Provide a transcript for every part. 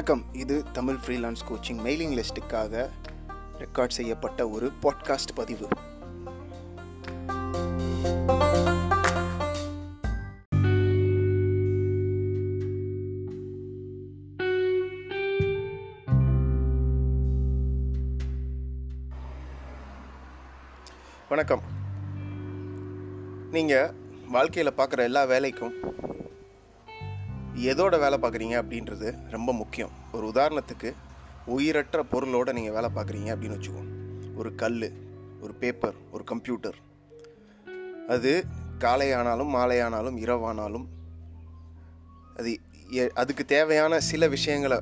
வணக்கம். இது Tamil freelance coaching mailing லிஸ்ட்டுக்காக ரெக்கார்ட் செய்யப்பட்ட ஒரு பாட்காஸ்ட் பதிவு. வணக்கம். நீங்கள் வாழ்க்கையில் பார்க்குற எல்லா வேலைக்கும் எதோட வேலை பார்க்குறீங்க அப்படின்றது ரொம்ப முக்கியம். ஒரு உதாரணத்துக்கு உயிரற்ற பொருளோட நீங்கள் வேலை பார்க்குறீங்க அப்படின்னு வச்சுக்கோங்க. ஒரு கல் ஒரு பேப்பர் ஒரு கம்ப்யூட்டர் அது காலையானாலும் மாலையானாலும் இரவானாலும் அது எ- அதுக்கு தேவையான சில விஷயங்களை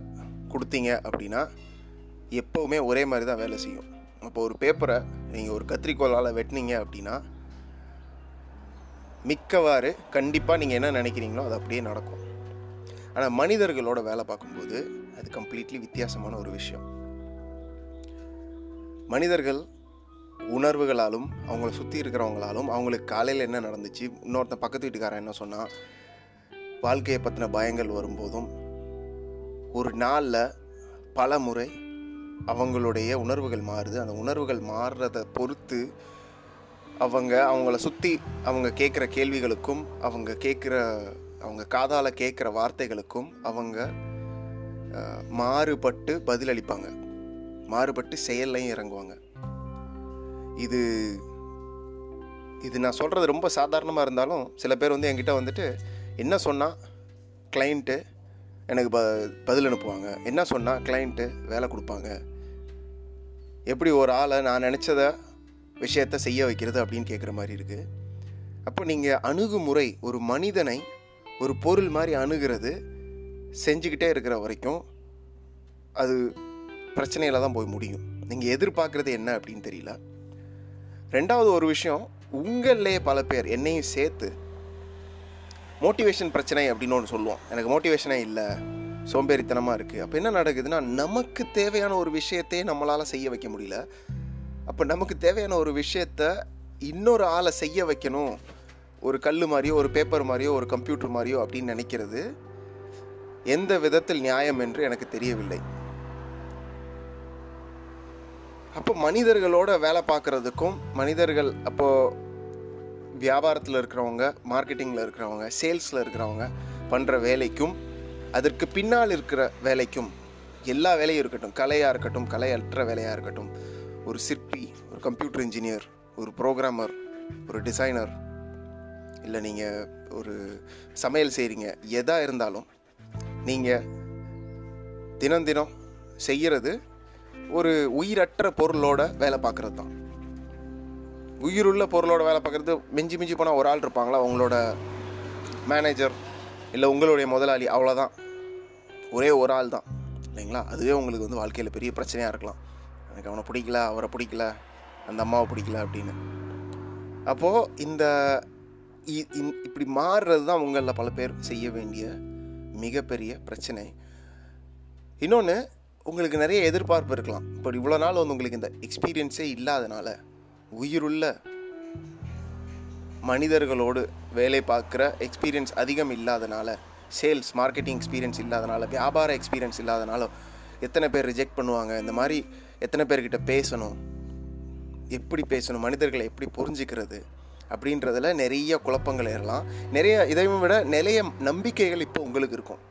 கொடுத்தீங்க அப்படின்னா எப்போவுமே ஒரே மாதிரி தான் வேலை செய்யும். அப்போ ஒரு பேப்பரை நீங்கள் ஒரு கத்திரிக்கோலால் வெட்டினீங்க அப்படின்னா மிக்கவாறு கண்டிப்பாக நீங்கள் என்ன நினைக்கிறீங்களோ அது அப்படியே நடக்கும். ஆனால் மனிதர்களோட வேலை பார்க்கும்போது அது கம்ப்ளீட்லி வித்தியாசமான ஒரு விஷயம். மனிதர்கள் உணர்வுகளாலும் அவங்கள சுற்றி இருக்கிறவங்களாலும் அவங்களுக்கு காலையில் என்ன நடந்துச்சு இன்னொருத்தன் பக்கத்து வீட்டுக்காரன் என்ன சொன்னால் வாழ்க்கையை பற்றின பயங்கள் வரும்போதும் ஒரு நாளில் பல முறை அவங்களுடைய உணர்வுகள் மாறுது. அந்த உணர்வுகள் மாறுறதை பொறுத்து அவங்க அவங்கள சுற்றி அவங்க கேட்குற கேள்விகளுக்கும் அவங்க கேட்குற அவங்க காதால் கேட்குற வார்த்தைகளுக்கும் அவங்க மாறுபட்டு பதிலளிப்பாங்க. மாறுபட்டு செயல்லையும் இறங்குவாங்க. இது இது நான் சொல்கிறது ரொம்ப சாதாரணமாக இருந்தாலும் சில பேர் வந்து என்கிட்ட வந்துட்டு என்ன சொன்னால் கிளைண்ட்டு எனக்கு ப பதில் அனுப்புவாங்க. என்ன சொன்னால் கிளைண்ட்டு வேலை கொடுப்பாங்க. எப்படி ஒரு ஆளை நான் நினச்சத விஷயத்த செய்ய வைக்கிறது? அப்படின்னு கேட்குற மாதிரி இருக்குது அப்போ நீங்கள் அணுகுமுறை ஒரு மனிதனை ஒரு பொருள் மாதிரி அணுகிறது செஞ்சுக்கிட்டே இருக்கிற வரைக்கும் அது பிரச்சனையில் தான் போய் முடியும். நீங்கள் எதிர்பார்க்குறது என்ன அப்படின்னு தெரியல. ரெண்டாவது ஒரு விஷயம் உங்கள்லேயே பல பேர் என்னையும் சேர்த்து மோட்டிவேஷன் பிரச்சனை அப்படின்னு ஒன்று சொல்லுவோம். எனக்கு மோட்டிவேஷனே இல்லை சோம்பேறித்தனமாக இருக்குது அப்போ என்ன நடக்குதுன்னா நமக்கு தேவையான ஒரு விஷயத்தையே நம்மளால் செய்ய வைக்க முடியல. அப்போ நமக்கு தேவையான ஒரு விஷயத்த இன்னொரு ஆளை செய்ய வைக்கணும். ஒரு கல் மாதிரியோ ஒரு பேப்பர் மாதிரியோ ஒரு கம்ப்யூட்டர் மாதிரியோ அப்படின்னு நினைக்கிறது எந்த விதத்தில் நியாயம் என்று எனக்கு தெரியவில்லை. அப்போ மனிதர்களோட வேலை பார்க்குறதுக்கும் மனிதர்கள் அப்போது வியாபாரத்தில் இருக்கிறவங்க மார்க்கெட்டிங்கில் இருக்கிறவங்க சேல்ஸில் இருக்கிறவங்க பண்ணுற வேலைக்கும் அதற்கு பின்னால் இருக்கிற வேலைக்கும் எல்லா வேலையும் இருக்கட்டும். கலையாக இருக்கட்டும் கலையற்ற வேலையாக இருக்கட்டும். ஒரு சிற்பி ஒரு கம்ப்யூட்டர் இன்ஜினியர் ஒரு ப்ரோக்ராமர் ஒரு டிசைனர் இல்லை நீங்கள் ஒரு சமையல் செய்கிறீங்க எதாக இருந்தாலும் நீங்கள் தினம் தினம் செய்கிறது ஒரு உயிரற்ற பொருளோட வேலை பார்க்குறது தான். உயிருள்ள பொருளோட வேலை பார்க்குறது மிஞ்சி மிஞ்சி போனால் ஒரு ஆள் இருப்பாங்களா உங்களோட மேனேஜர் இல்லை உங்களுடைய முதலாளி அவ்வளோதான். ஒரே ஒரு ஆள் தான் இல்லைங்களா? அதுவே உங்களுக்கு வந்து வாழ்க்கையில் பெரிய பிரச்சனையாக இருக்கலாம். எனக்கு அவனை பிடிக்கல அவரை பிடிக்கல அந்த அம்மாவை பிடிக்கல அப்படின்னு. அப்போது இந்த இப்படி மாறுறது தான் உங்களில் பல பேர் செய்ய வேண்டிய மிகப்பெரிய பிரச்சனை. இன்னொன்று உங்களுக்கு நிறைய எதிர்பார்ப்பு இருக்கலாம். இப்போ இவ்வளோ நாள் வந்து உங்களுக்கு இந்த எக்ஸ்பீரியன்ஸே இல்லாதனால உயிருள்ள மனிதர்களோடு வேலை பார்க்குற எக்ஸ்பீரியன்ஸ் அதிகம் இல்லாதனால சேல்ஸ் மார்க்கெட்டிங் எக்ஸ்பீரியன்ஸ் இல்லாதனால வியாபார எக்ஸ்பீரியன்ஸ் இல்லாதனால எத்தனை பேர் ரிஜெக்ட் பண்ணுவாங்க? இந்த மாதிரி எத்தனை பேர்கிட்ட பேசணும்? எப்படி பேசணும்? மனிதர்களை எப்படி புரிஞ்சுக்கிறது? அப்படின்றதுல நிறைய குழப்பங்கள் ஏறலாம். நிறைய இதையும் விட நிறைய நம்பிக்கைகள் இப்போ உங்களுக்கு இருக்கும்.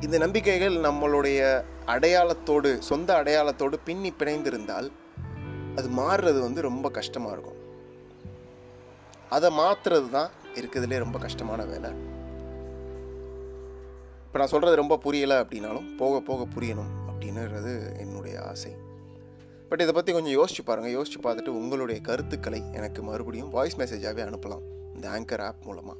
இந்த நம்பிக்கைகள் நம்மளுடைய அடையாளத்தோடு சொந்த அடையாளத்தோடு பின்னி பிணைந்திருந்தால் அது மாறுறது வந்து ரொம்ப கஷ்டமாக இருக்கும். அதை மாற்றுறது தான் இருக்கிறதுலே ரொம்ப கஷ்டமான வேலை. இப்போ நான் சொல்கிறது ரொம்ப புரியலை அப்படின்னாலும் போக போக புரியணும் அப்படின்னுறது என்னுடைய ஆசை. பட் இதை பற்றி கொஞ்சம் யோசிச்சு பாருங்கள் யோசிச்சு பார்த்துட்டு உங்களுடைய கருத்துக்களை எனக்கு மறுபடியும் வாய்ஸ் மெசேஜாகவே அனுப்பலாம். இந்த ஆங்கர் ஆப் மூலமாக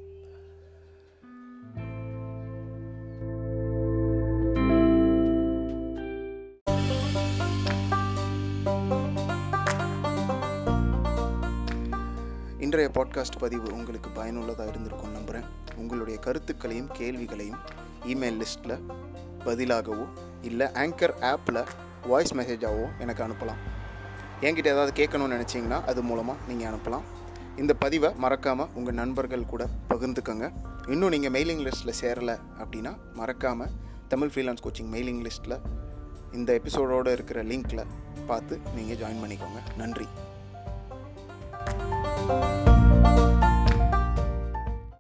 இன்றைய பாட்காஸ்ட் பதிவு உங்களுக்கு பயனுள்ளதாக இருந்திருக்கும் நம்புகிறேன் உங்களுடைய கருத்துக்களையும் கேள்விகளையும் இமெயில் லிஸ்ட்டில் பதிலாகவோ இல்லை ஆங்கர் ஆப்பில் வாய்ஸ் மெசேஜாகவோ எனக்கு அனுப்பலாம். என்கிட்ட ஏதாவது கேட்கணும்னு நினச்சிங்கன்னா அது மூலமாக நீங்கள் அனுப்பலாம். இந்த பதிவை மறக்காமல் உங்கள் நண்பர்கள் கூட பகிர்ந்துக்கோங்க. இன்னும் நீங்கள் மெயிலிங் லிஸ்ட்டில் சேரலை அப்படின்னா மறக்காமல் தமிழ் ஃப்ரீலான்ஸ் கோச்சிங் மெயிலிங் லிஸ்ட்டில் இந்த எபிசோடோடு இருக்கிற லிங்க்கில் பார்த்து நீங்கள் ஜாயின் பண்ணிக்கோங்க. நன்றி. thank you